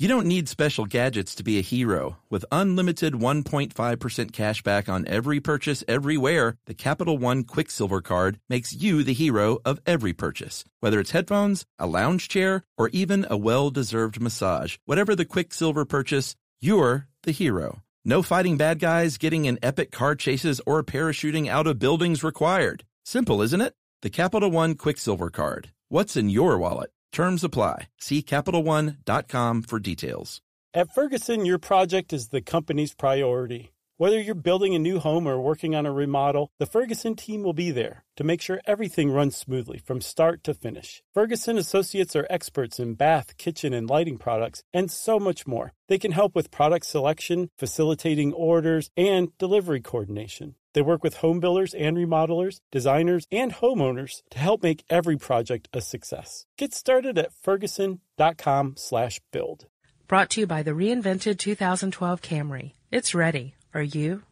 You don't need special gadgets to be a hero. With unlimited 1.5% cash back on every purchase everywhere, the Capital One Quicksilver Card makes you the hero of every purchase. Whether it's headphones, a lounge chair, or even a well-deserved massage, whatever the Quicksilver purchase, you're the hero. No fighting bad guys, getting in epic car chases, or parachuting out of buildings required. Simple, isn't it? The Capital One Quicksilver Card. What's in your wallet? Terms apply. See CapitalOne.com for details. At Ferguson, your project is the company's priority. Whether you're building a new home or working on a remodel, the Ferguson team will be there to make sure everything runs smoothly from start to finish. Ferguson Associates are experts in bath, kitchen, and lighting products, and so much more. They can help with product selection, facilitating orders, and delivery coordination. They work with home builders and remodelers, designers, and homeowners to help make every project a success. Get started at ferguson.com/build. Brought to you by the reinvented 2012 Camry. It's ready. Are you?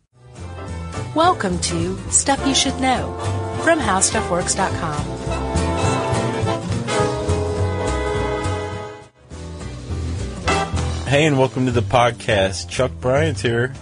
Welcome to Stuff You Should Know from HowStuffWorks.com. Hey, and welcome to the podcast. Chuck Bryant's here,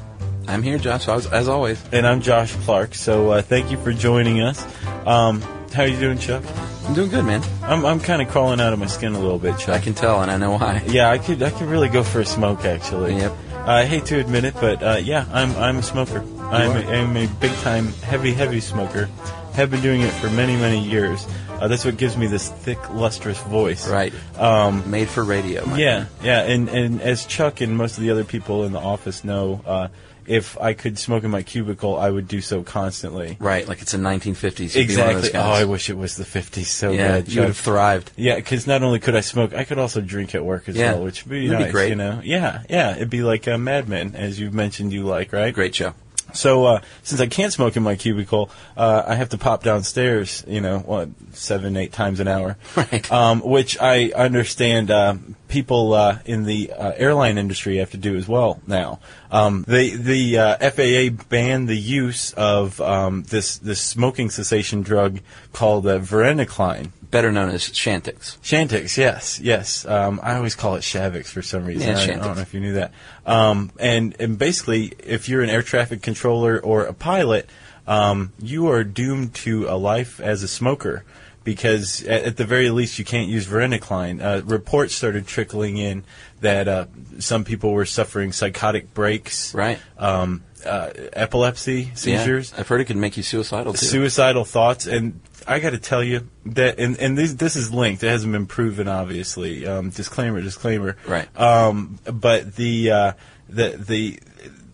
I'm here, Josh, as, as always. and I'm Josh Clark. So uh, thank you for joining us. Um, how you doing, Chuck? I'm doing good, man. I'm I'm kind of crawling out of my skin a little bit, Chuck. I can tell, and I know why. Yeah, I could I could really go for a smoke actually. Yep. I hate to admit it, but uh, yeah, I'm I'm a smoker. I'm a, I'm a big time heavy heavy smoker. Have been doing it for many many years. Uh, that's what gives me this thick lustrous voice. Right. Um, Made for radio. yeah, friend. yeah, and and as Chuck and most of the other people in the office know, uh, if I could smoke in my cubicle, I would do so constantly. Right, like it's the 1950s. You'd be one of those Exactly. Oh, guys. I wish it was the 50s so yeah, bad. you would have thrived. Yeah, because not only could I smoke, I could also drink at work as Yeah. well, which would be That'd be nice. great. You know, yeah, yeah, it'd be like uh, Mad Men, as you've mentioned you like, right? Great show. So uh, since I can't smoke in my cubicle, uh, I have to pop downstairs. You know, what seven, eight times an hour, Right. Um, which I understand uh, people uh, in the uh, airline industry have to do as well now. Um, the the uh, FAA banned the use of um, this this smoking cessation drug called uh, varenicline. Better known as Shantix. Chantix, yes, yes. Um, I always call it Shavix for some reason. Yeah, I, I don't know if you knew that. Um, and and basically, if you're an air traffic controller or a pilot, um, you are doomed to a life as a smoker because at, at the very least you can't use varenicline. Uh, reports started trickling in that uh, some people were suffering psychotic breaks, Right. Um, uh, epilepsy, seizures Yeah, I've heard it can make you suicidal too. suicidal thoughts and I got to tell you that, and, and this, this is linked. It hasn't been proven, obviously. Um, disclaimer, disclaimer. Right. Um, but the uh, the the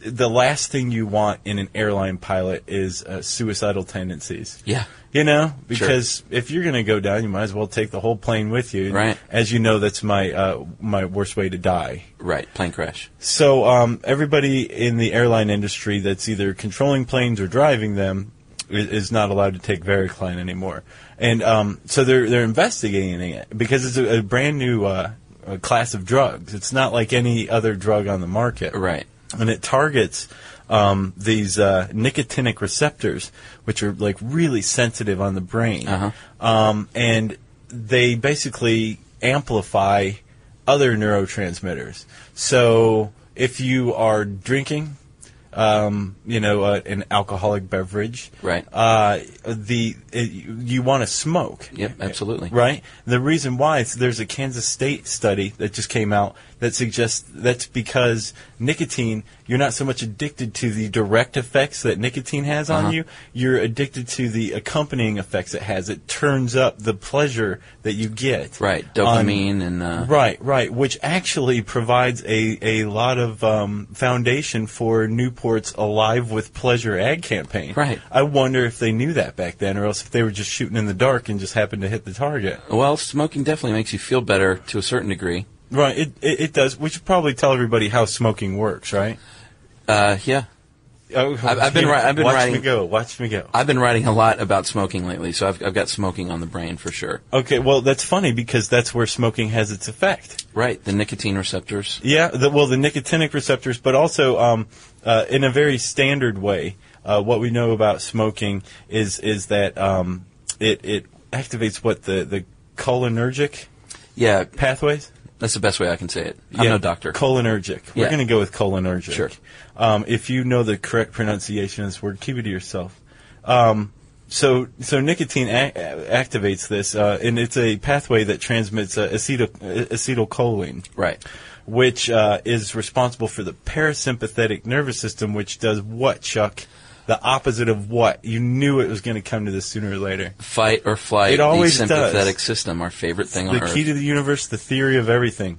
the last thing you want in an airline pilot is uh, suicidal tendencies. yeah. You know, because if you're going to go down, you might as well take the whole plane with you. Right. As you know, that's my uh, my worst way to die. Right. Plane crash. So um, everybody in the airline industry that's either controlling planes or driving them is, is not allowed to take Varicline anymore, and um, so they're they're investigating it because it's a, a brand new uh, uh class of drugs. It's not like any other drug on the market, Right. And it targets um, these uh, nicotinic receptors, which are like really sensitive on the brain, Uh-huh. um, and they basically amplify other neurotransmitters. So if you are drinking, um, you know, uh, an alcoholic beverage, Right. Uh, the it, you want to smoke, Yep, absolutely. right? The reason why is there's a Kansas State study that just came out that suggests that's because nicotine, you're not so much addicted to the direct effects that nicotine has Uh-huh. on you, you're addicted to the accompanying effects it has. It turns up the pleasure that you get. Right. on- Dopamine and uh, Right, right, which actually provides a, a lot of um, foundation for Newport's Alive with Pleasure ad campaign. Right. I wonder if they knew that back then, or else if they were just shooting in the dark and just happened to hit the target. well, smoking definitely makes you feel better to a certain degree. Right, it, it, it does. We should probably tell everybody how smoking works, right? Uh, yeah. Oh, I've been ri- I've been Watch writing- me go. Watch me go. I've been writing a lot about smoking lately, so I've, I've got smoking on the brain for sure. Okay, well, that's funny because that's where smoking has its effect. Right. The nicotine receptors. Yeah, the, well, the nicotinic receptors, but also um, uh, in a very standard way. Uh, what we know about smoking is is that um, it it activates what the the cholinergic Yeah. pathways. That's the best way I can say it. I'm no doctor. Cholinergic. We're Yeah. going to go with cholinergic. Sure. Um, if you know the correct pronunciation of this word, keep it to yourself. Um, so, so nicotine a- activates this, uh, and it's a pathway that transmits uh, acetyl, uh, acetylcholine, Right. which uh, is responsible for the parasympathetic nervous system, which does what, Chuck? The opposite of what? You knew it was going to come to this sooner or later. Fight or flight. It always the sympathetic does. system, our favorite thing on the earth. key to the universe, the theory of everything.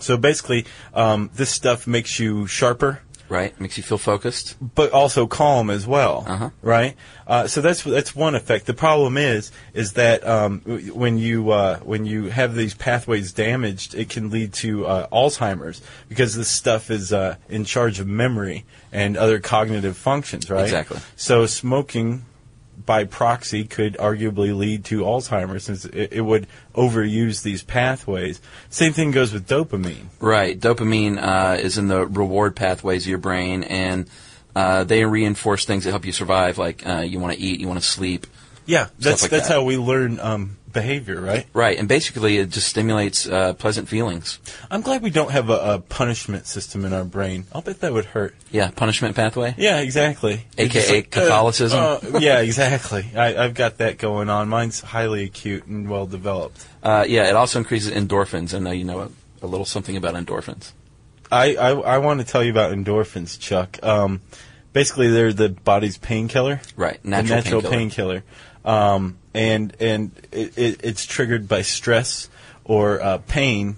So basically, um, this stuff makes you sharper, right. Makes you feel focused. but also calm as well, Uh-huh. right? Uh, so that's that's one effect. The problem is is that um, when you uh, when you have these pathways damaged, it can lead to uh, Alzheimer's because this stuff is uh, in charge of memory and other cognitive functions, right? Exactly. So smoking by proxy could arguably lead to Alzheimer's since it, it would overuse these pathways. Same thing goes with dopamine. Right. Dopamine uh, is in the reward pathways of your brain, and uh, they reinforce things that help you survive, like uh, you want to eat, you want to sleep. Yeah, that's like that's that. how we learn um, behavior, right? Right. And basically, it just stimulates uh, pleasant feelings. I'm glad we don't have a, a punishment system in our brain. I'll bet that would hurt. Yeah. Punishment pathway. Yeah, exactly. AKA It's just Catholicism? uh, uh, yeah, exactly. I, I've got that going on. Mine's highly acute and well developed. Uh, yeah. It also increases endorphins. I know you know a, a little something about endorphins. I, I, I want to tell you about endorphins, Chuck. Um, basically, they're the body's painkiller. Right. Natural, natural painkiller. painkiller. Um, and and it, it, it's triggered by stress or uh, pain.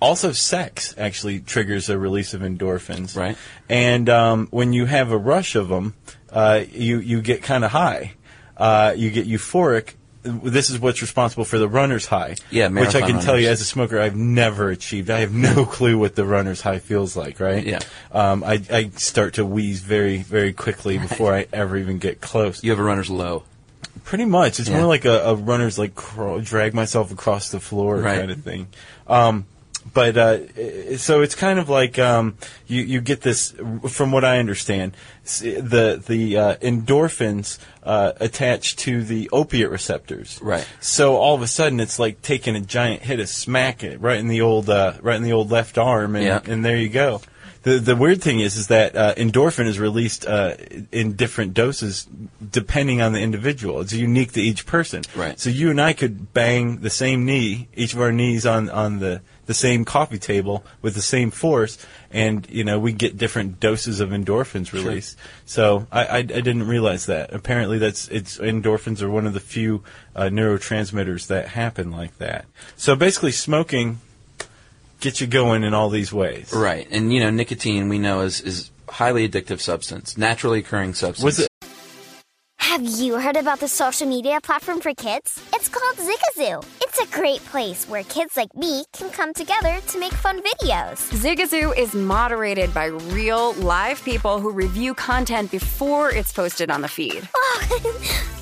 Also, sex actually triggers a release of endorphins. Right. And um, when you have a rush of them, uh, you you get kind of high. Uh, you get euphoric. This is what's responsible for the runner's high. Yeah, which I can tell you as a smoker, I've never achieved. I have no clue what the runner's high feels like. Right. Yeah. Um, I, I start to wheeze very very quickly before I ever even get close. You have a runner's low. Pretty much, it's Yeah. more like a, a runner's like crawl, drag myself across the floor Right. kind of thing. Um, but uh, i- so it's kind of like um, you you get this from what I understand. s- The the uh, endorphins uh, attach to the opiate receptors. Right. So all of a sudden, it's like taking a giant hit of smack it right in the old uh, right in the old left arm, and, Yeah. and there you go. The the weird thing is is that uh, endorphin is released uh, in different doses depending on the individual. It's unique to each person. Right. So you and I could bang the same knee, each of our knees on on the the same coffee table with the same force, and you know we get different doses of endorphins released. So I, I I didn't realize that. Apparently that's it's endorphins are one of the few uh, neurotransmitters that happen like that. So basically, smoking gets you going in all these ways. Right. And you know, nicotine we know is is highly addictive substance, naturally occurring substance. Was it Have you heard about the social media platform for kids? It's called Zigazoo. It's a great place where kids like me can come together to make fun videos. Zigazoo is moderated by real, live people who review content before it's posted on the feed. Oh,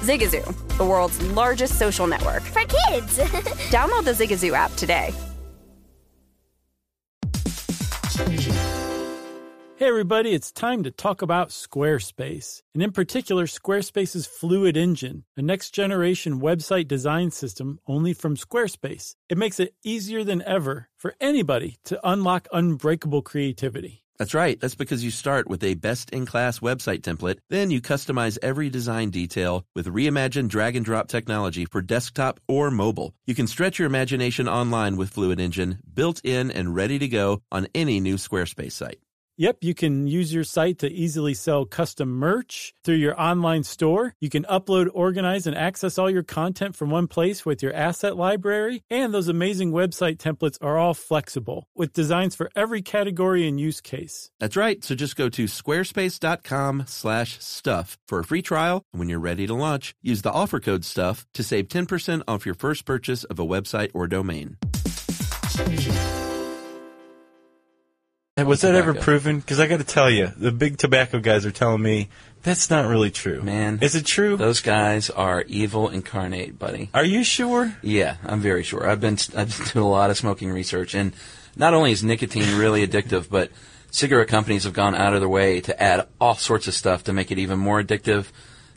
Zigazoo, the world's largest social network. For kids. Download the Zigazoo app today. Hey, everybody, it's time to talk about Squarespace, and in particular, Squarespace's Fluid Engine, a next generation website design system only from Squarespace. It makes it easier than ever for anybody to unlock unbreakable creativity. That's right. That's because you start with a best in class website template, then you customize every design detail with reimagined drag and drop technology for desktop or mobile. You can stretch your imagination online with Fluid Engine, built in and ready to go on any new Squarespace site. Yep, you can use your site to easily sell custom merch through your online store. You can upload, organize, and access all your content from one place with your asset library. And those amazing website templates are all flexible with designs for every category and use case. That's right. So just go to squarespace.com slash stuff for a free trial. And when you're ready to launch, use the offer code stuff to save 10% off your first purchase of a website or domain. Was that ever proven? Because I got to tell you, the big tobacco guys are telling me that's not really true. Man, is it true? Those guys are evil incarnate, buddy. Are you sure? Yeah, I'm very sure. I've been I've been doing a lot of smoking research, and not only is nicotine really addictive, but cigarette companies have gone out of their way to add all sorts of stuff to make it even more addictive,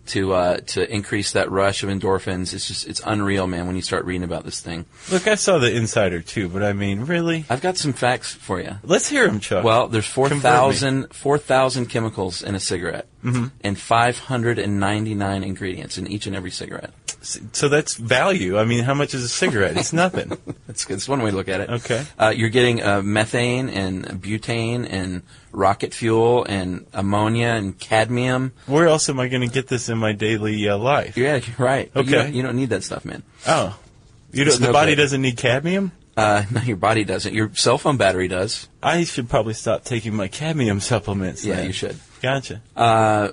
to uh, to increase that rush of endorphins. It's just it's unreal, man. When you start reading about this thing, Look, I saw the Insider too, but I mean, really? I've got some facts for you. Let's hear them, Chuck. Well, there's Convert me. 4,000 4,000 chemicals in a cigarette, Mm-hmm. and 599 ingredients in each and every cigarette. So that's value. I mean, how much is a cigarette? It's nothing. That's, that's one way to look at it. Okay. Uh, you're getting uh, methane and butane and rocket fuel and ammonia and cadmium. Where else am I going to get this in my daily uh, life? Yeah, right. But You Okay. don't, you don't need that stuff, man. Oh, you don't, the no body good. doesn't need cadmium. Uh, no, your body doesn't. Your cell phone battery does. I should probably stop taking my cadmium supplements. Yeah, then. you should. Gotcha. Uh,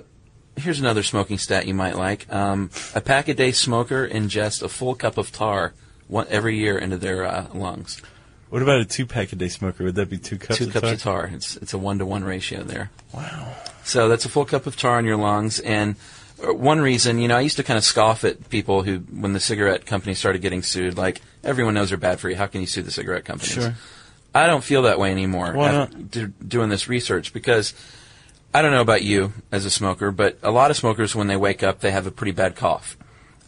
here's another smoking stat you might like. Um, a pack a day smoker ingests a full cup of tar one, every year into their uh, lungs. What about a two pack a day smoker? Would that be two cups? Two of cups tar? of tar. It's it's a one to one ratio there. Wow. So that's a full cup of tar in your lungs, and uh, one reason, you know, I used to kind of scoff at people who, when the cigarette companies started getting sued, like everyone knows they're bad for you. How can you sue the cigarette companies? Sure. I don't feel that way anymore. Why d- doing this research because I don't know about you as a smoker, but a lot of smokers when they wake up they have a pretty bad cough.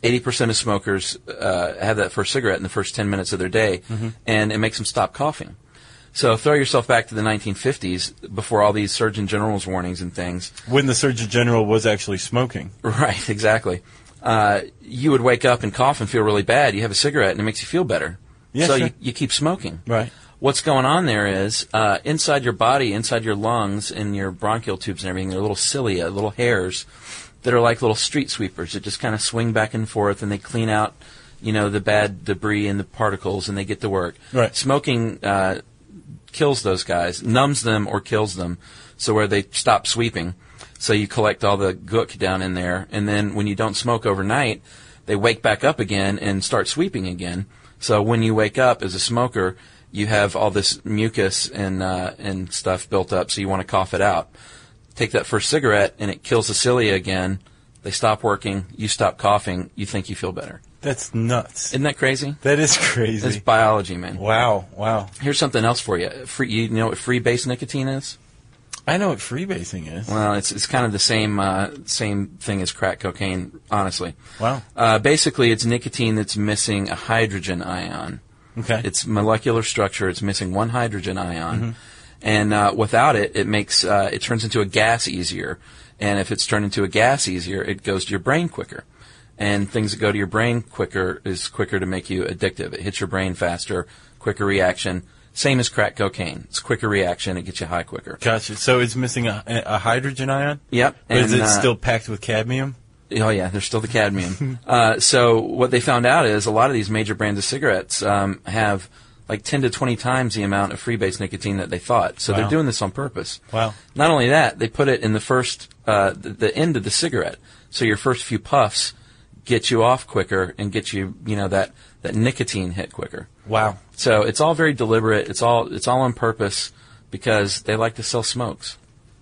Eighty percent of smokers uh, have that first cigarette in the first ten minutes of their day, and it makes them stop coughing. So throw yourself back to the 1950s before all these Surgeon General's warnings and things. When the Surgeon General was actually smoking. Right, exactly. Uh, you would wake up and cough and feel really bad. You have a cigarette and it makes you feel better. Yeah, so sure. you, you keep smoking. Right. What's going on there is uh, inside your body, inside your lungs, in your bronchial tubes and everything, there are little cilia, little hairs that are like little street sweepers that just kind of swing back and forth and they clean out, you know, the bad debris and the particles and they get to work. Right. Smoking uh, kills those guys, numbs them or kills them, so where they stop sweeping. So you collect all the gook down in there, and then when you don't smoke overnight, they wake back up again and start sweeping again. So when you wake up as a smoker, you have all this mucus and uh, and stuff built up, so you want to cough it out. Take that first cigarette, and it kills the cilia again. They stop working. You stop coughing. You think you feel better. That's nuts. Isn't that crazy? That is crazy. It's biology, man. wow, wow. Here's something else for you. Free, you know what free base nicotine is? I know what freebasing is. Well, it's it's kind of the same uh, same thing as crack cocaine, honestly. Wow. Uh, basically, it's nicotine that's missing a hydrogen ion. Okay. Its molecular structure, it's missing one hydrogen ion, and uh, without it, it makes uh, it turns into a gas easier. And if it's turned into a gas easier, it goes to your brain quicker. And things that go to your brain quicker is quicker to make you addictive. It hits your brain faster, quicker reaction. Same as crack cocaine. It's quicker reaction. It gets you high quicker. Gotcha. So it's missing a, a hydrogen ion? Yep. But is and, it uh, still packed with cadmium? Oh yeah, there's still the cadmium. uh, so what they found out is a lot of these major brands of cigarettes um, have like 10 to 20 times the amount of freebase nicotine that they thought. So Wow. they're doing this on purpose. Wow. Not only that, they put it in the first, uh, the, the end of the cigarette. So your first few puffs get you off quicker and get you, you know, that, that nicotine hit quicker. Wow. So it's all very deliberate. It's all, it's all on purpose because they like to sell smokes.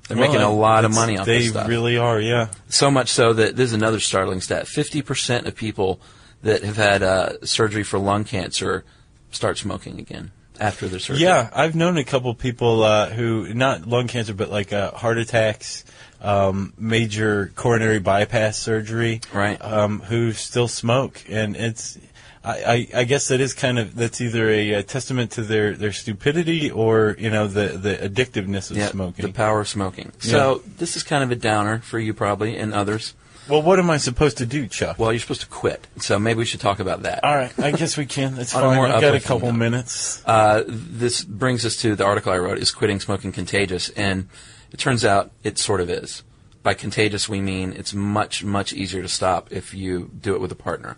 They're making a lot of money off They this stuff. really are, yeah. So much so that this is another startling stat: fifty percent of people that have had uh, surgery for lung cancer start smoking again after their surgery. Yeah, I've known a couple people uh, who, not lung cancer, but like uh, heart attacks, um, major coronary bypass surgery, Right. Um, who still smoke, and it's. I, I, guess that is kind of that's either a, uh testament to their, their stupidity or you know the, the addictiveness of yeah, smoking. the power of smoking. So this is kind of a downer for you probably and others. well, what am I supposed to do, Chuck? Well, you're supposed to quit. So maybe we should talk about that. All right, I guess we can. That's a fine. more I've got a couple minutes. Uh, this brings us to the article I wrote: "Is quitting smoking contagious?" And it turns out it sort of is. By contagious, we mean it's much much easier to stop if you do it with a partner.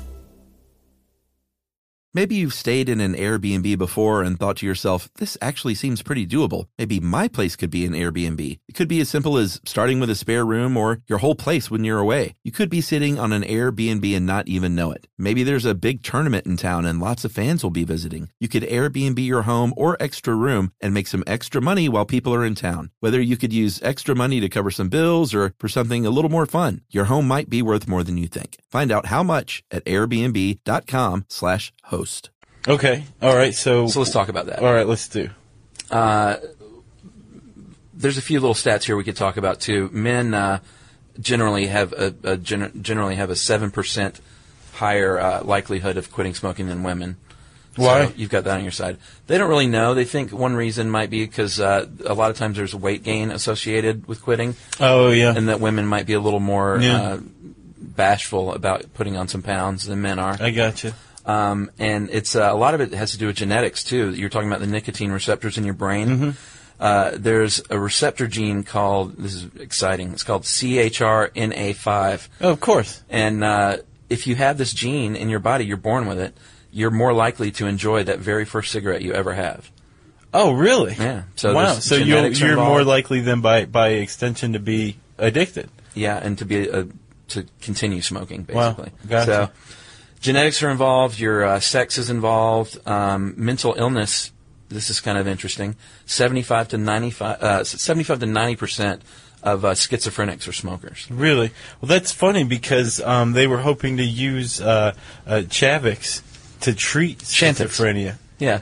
Maybe you've stayed in an Airbnb before and thought to yourself, this actually seems pretty doable. Maybe my place could be an Airbnb. It could be as simple as starting with a spare room or your whole place when you're away. You could be sitting on an Airbnb and not even know it. Maybe there's a big tournament in town and lots of fans will be visiting. You could Airbnb your home or extra room and make some extra money while people are in town. Whether you could use extra money to cover some bills or for something a little more fun, your home might be worth more than you think. Find out how much at airbnb.com slash host. Okay. All right. So. So let's talk about that. All right. Let's do. There's a few little stats here we could talk about too. Men uh, generally have a, a gen- generally have a seven percent higher uh, likelihood of quitting smoking than women. Why? So you've got that on your side. They don't really know. They think one reason might be because uh, a lot of times there's weight gain associated with quitting, Oh yeah. and that women might be a little more Yeah. uh, bashful about putting on some pounds than men are. I gotcha. Um, and it's uh, a lot of it has to do with genetics too. You're talking about the nicotine receptors in your brain. Mm-hmm. Uh, there's a receptor gene called this is exciting. It's called CHRNA5, Oh, of course. and uh, if you have this gene in your body, you're born with it. You're more likely to enjoy that very first cigarette you ever have. Oh, really? Yeah. So wow. So you're, more likely than by by extension to be addicted. Yeah, and to be uh, to continue smoking, basically. Wow. Gotcha. So, genetics are involved. Your uh, sex is involved. Um, mental illness. This is kind of interesting. Seventy-five to ninety-five. Uh, Seventy-five to ninety percent of uh, schizophrenics are smokers. Really? Well, that's funny because um, they were hoping to use uh, uh, Chavix to treat Chantix. schizophrenia. Yeah,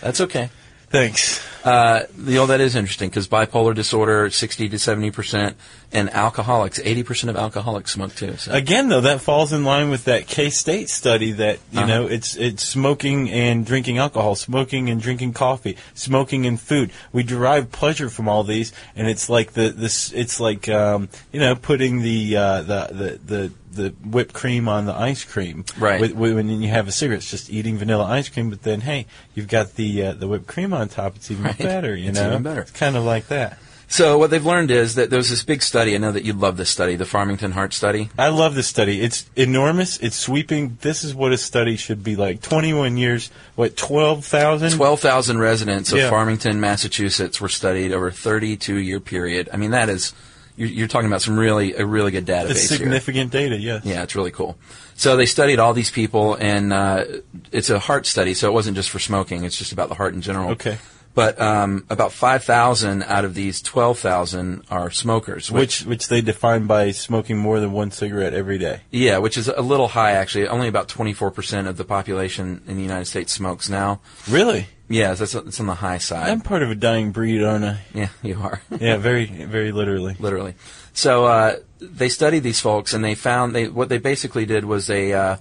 that's okay. Thanks. Uh, the oh, that is interesting because bipolar disorder, sixty to seventy percent, and alcoholics, eighty percent of alcoholics smoke too. So. Again, though, that falls in line with that K State study that you Uh-huh. know it's it's smoking and drinking alcohol, smoking and drinking coffee, smoking and food. We derive pleasure from all these, and it's like the this it's like um, you know putting the uh, the the the the whipped cream on the ice cream. Right. With, with, when you have a cigarette, it's just eating vanilla ice cream, but then hey, you've got the uh, the whipped cream on top. It's even Right. better. You It's know, even better. It's kind of like that. So what they've learned is that there's this big study. I know that you'd love this study, the Framingham Heart Study. I love this study. It's enormous. It's sweeping. This is what a study should be like. 21 years, what, 12,000? 12,000 residents of Yeah. Farmington, Massachusetts were studied over a 32 year period. I mean, that is, you're, you're talking about some really, a really good database It's here. significant data, yes. Yeah, it's really cool. So they studied all these people, and uh, it's a heart study, so it wasn't just for smoking. It's just about the heart in general. Okay. But um, about 5,000 out of these 12,000 are smokers. Which, which they define by smoking more than one cigarette every day. Yeah, which is a little high, actually. Only about 24% of the population in the United States smokes now. Really? Yeah, that's, that's on the high side. I'm part of a dying breed, aren't I? yeah, you are. Yeah, very, very literally. literally. So uh, they studied these folks, and they found they what they basically did was they uh,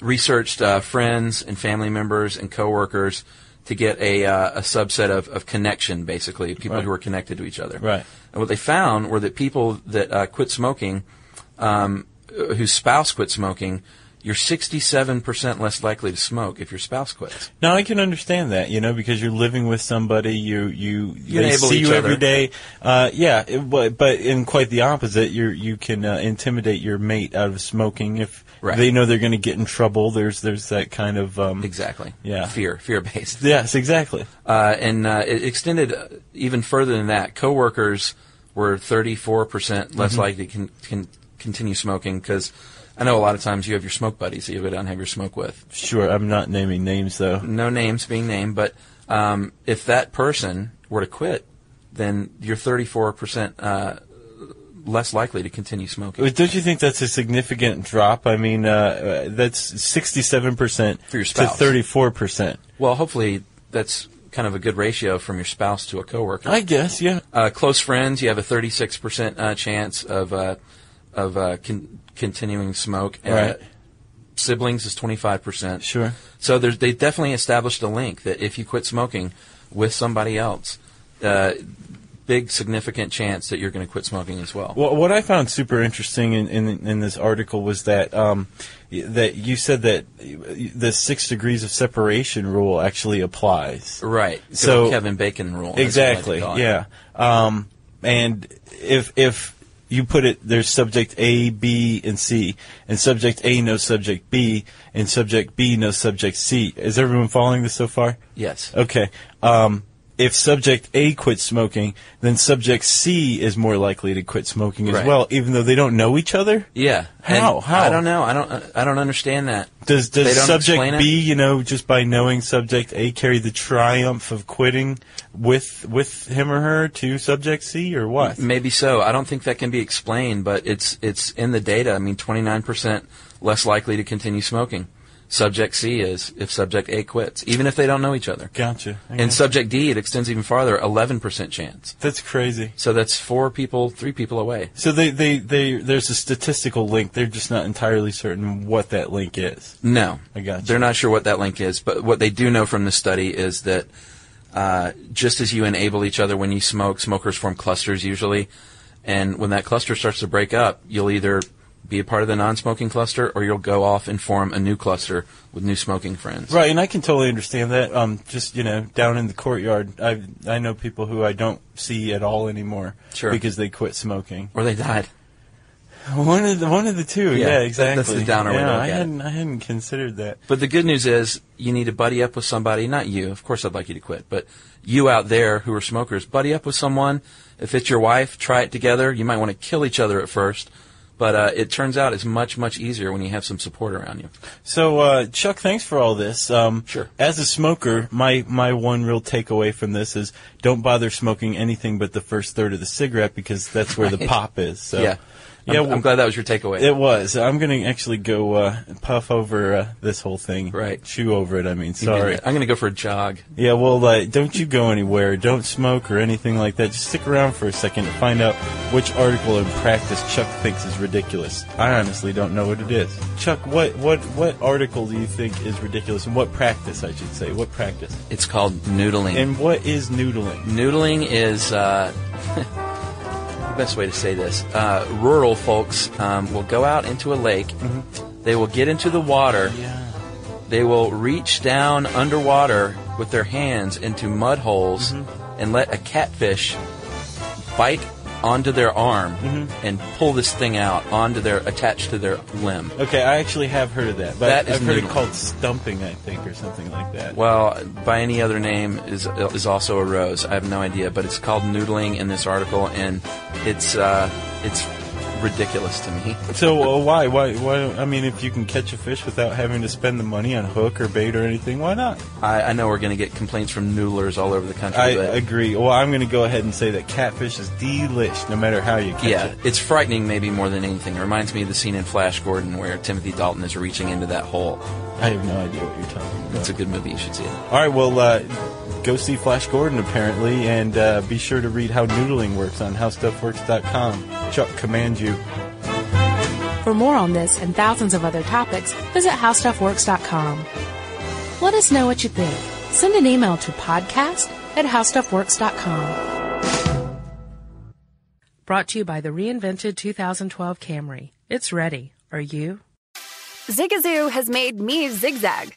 researched uh, friends and family members and coworkers to get a, uh, a subset of, of connection, basically people Right. who were connected to each other. Right. And what they found were that people that uh, quit smoking, um, whose spouse quit smoking, you're 67% less likely to smoke if your spouse quits. Now I can understand that, you know, because you're living with somebody, you you You they see you every other. day. Uh, yeah, it, but but in quite the opposite, you you can uh, intimidate your mate out of smoking if Right. they know they're going to get in trouble. There's there's that kind of um, Exactly. Yeah. Fear, fear based. Yes, exactly. Uh, and uh, it extended uh, even further than that. Coworkers were 34% Mm-hmm. less likely to con- con- continue smoking because I know a lot of times you have your smoke buddies that you go down and have your smoke with. Sure, I'm not naming names though. No names being named, but um, if that person were to quit, then you're 34% uh, less likely to continue smoking. But Don't you think that's a significant drop? I mean, uh, that's 67% For your to spouse. 34%. Well, hopefully that's kind of a good ratio from your spouse to a coworker. I guess, yeah. Uh, close friends, you have a 36% uh, chance of uh, of uh, con- continuing smoke. Right. siblings is 25%. Sure. So there's, they definitely established a link that if you quit smoking with somebody else, uh, big significant chance that you're going to quit smoking as well. Well, what I found super interesting in, in, in this article was that um, that you said that the six degrees of separation rule actually applies. right. So- Kevin Bacon rule. that's what I like to Exactly. Yeah. Um, and if if you put it, there's subject A, B, and C, and subject A no subject B, and subject B no subject C. Is everyone following this so far? Yes. Okay. Um, if subject A quits smoking, then subject C is more likely to quit smoking as Right. well, even though they don't know each other. Yeah. How? And How? I don't know. I don't. I don't understand that. Does They does don't explain subject it? B, you know, just by knowing subject A, carry the triumph of quitting with with him or her to subject C, or what? Maybe so. I don't think that can be explained, but it's it's in the data. I mean, 29% less likely to continue smoking. Subject C is if subject A quits, even if they don't know each other. Gotcha. I And subject D, it extends even farther, 11% chance. That's crazy. So that's four people, three people away. So they, they, they there's a statistical link. They're just not entirely certain what that link is. No. I got you. They're not sure what that link is, but what they do know from the study is that uh, just as you enable each other when you smoke, smokers form clusters usually, and when that cluster starts to break up, you'll either be a part of the non-smoking cluster or you'll go off and form a new cluster with new smoking friends. Right, and I can totally understand that. Um, just you know, down in the courtyard, I I know people who I don't see at all anymore. Sure. Because they quit smoking. Or they died. One of the one of the two. Yeah, Yeah, exactly. that's the downer yeah, I hadn't I hadn't considered that. But the good news is you need to buddy up with somebody, not you, of course I'd like you to quit, but you out there who are smokers, buddy up with someone. If it's your wife, try it together. You might want to kill each other at first, but uh, it turns out it's much, much easier when you have some support around you. So, uh, Chuck, thanks for all this. Um, Sure. As a smoker, my, my one real takeaway from this is don't bother smoking anything but the first third of the cigarette because that's where the pop is. So, yeah. Yeah. I'm, well, I'm glad that was your takeaway. It was. I'm going to actually go uh, puff over uh, this whole thing. Right. Chew over it, I mean. Sorry. I'm going to go for a jog. Yeah, well, uh, don't you go anywhere. Don't smoke or anything like that. Just stick around for a second to find out which article in practice Chuck thinks is ridiculous. I honestly don't know what it is. Chuck, what, what, what article do you think is ridiculous, and what practice, I should say? What practice? It's called noodling. And what is noodling? Noodling is uh, best way to say this. Uh, rural folks um, will go out into a lake. They will get into the water. Yeah. They will reach down underwater with their hands into mud holes and let a catfish bite onto their arm and pull this thing out onto their attached to their limb. Okay, I actually have heard of that, but That is I've heard it called stumping, I think, or something like that. Well, by any other name is is also a rose. I have no idea, but it's called noodling in this article, and it's uh, it's ridiculous to me. So uh, why, why, why? I mean, if you can catch a fish without having to spend the money on hook or bait or anything, why not? I, I know we're going to get complaints from noodlers all over the country. I but agree. Well, I'm going to go ahead and say that catfish is delish, no matter how you catch it. yeah, it. it's frightening maybe more than anything. It reminds me of the scene in Flash Gordon where Timothy Dalton is reaching into that hole. I have no idea what you're talking about. It's a good movie. You should see it. All right, well, uh, go see Flash Gordon apparently, and uh, be sure to read how noodling works on HowStuffWorks.com. Chuck commands you. For more on this and thousands of other topics, visit howstuffworks.com. Let us know what you think. Send an email to podcast at howstuffworks.com. Brought to you by the reinvented 2012 Camry. It's ready. Are you? Zigazoo has made me zigzag.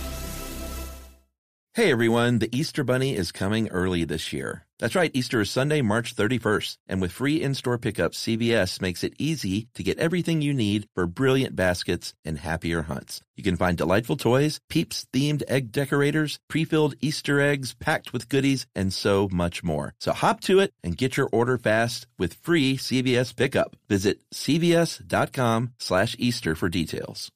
Hey everyone, the Easter Bunny is coming early this year. That's right, Easter is Sunday, March 31st. And with free in-store pickup, CVS makes it easy to get everything you need for brilliant baskets and happier hunts. You can find delightful toys, Peeps themed egg decorators, pre-filled Easter eggs packed with goodies, and so much more. So hop to it and get your order fast with free CVS pickup. Visit cvs.com slash Easter for details.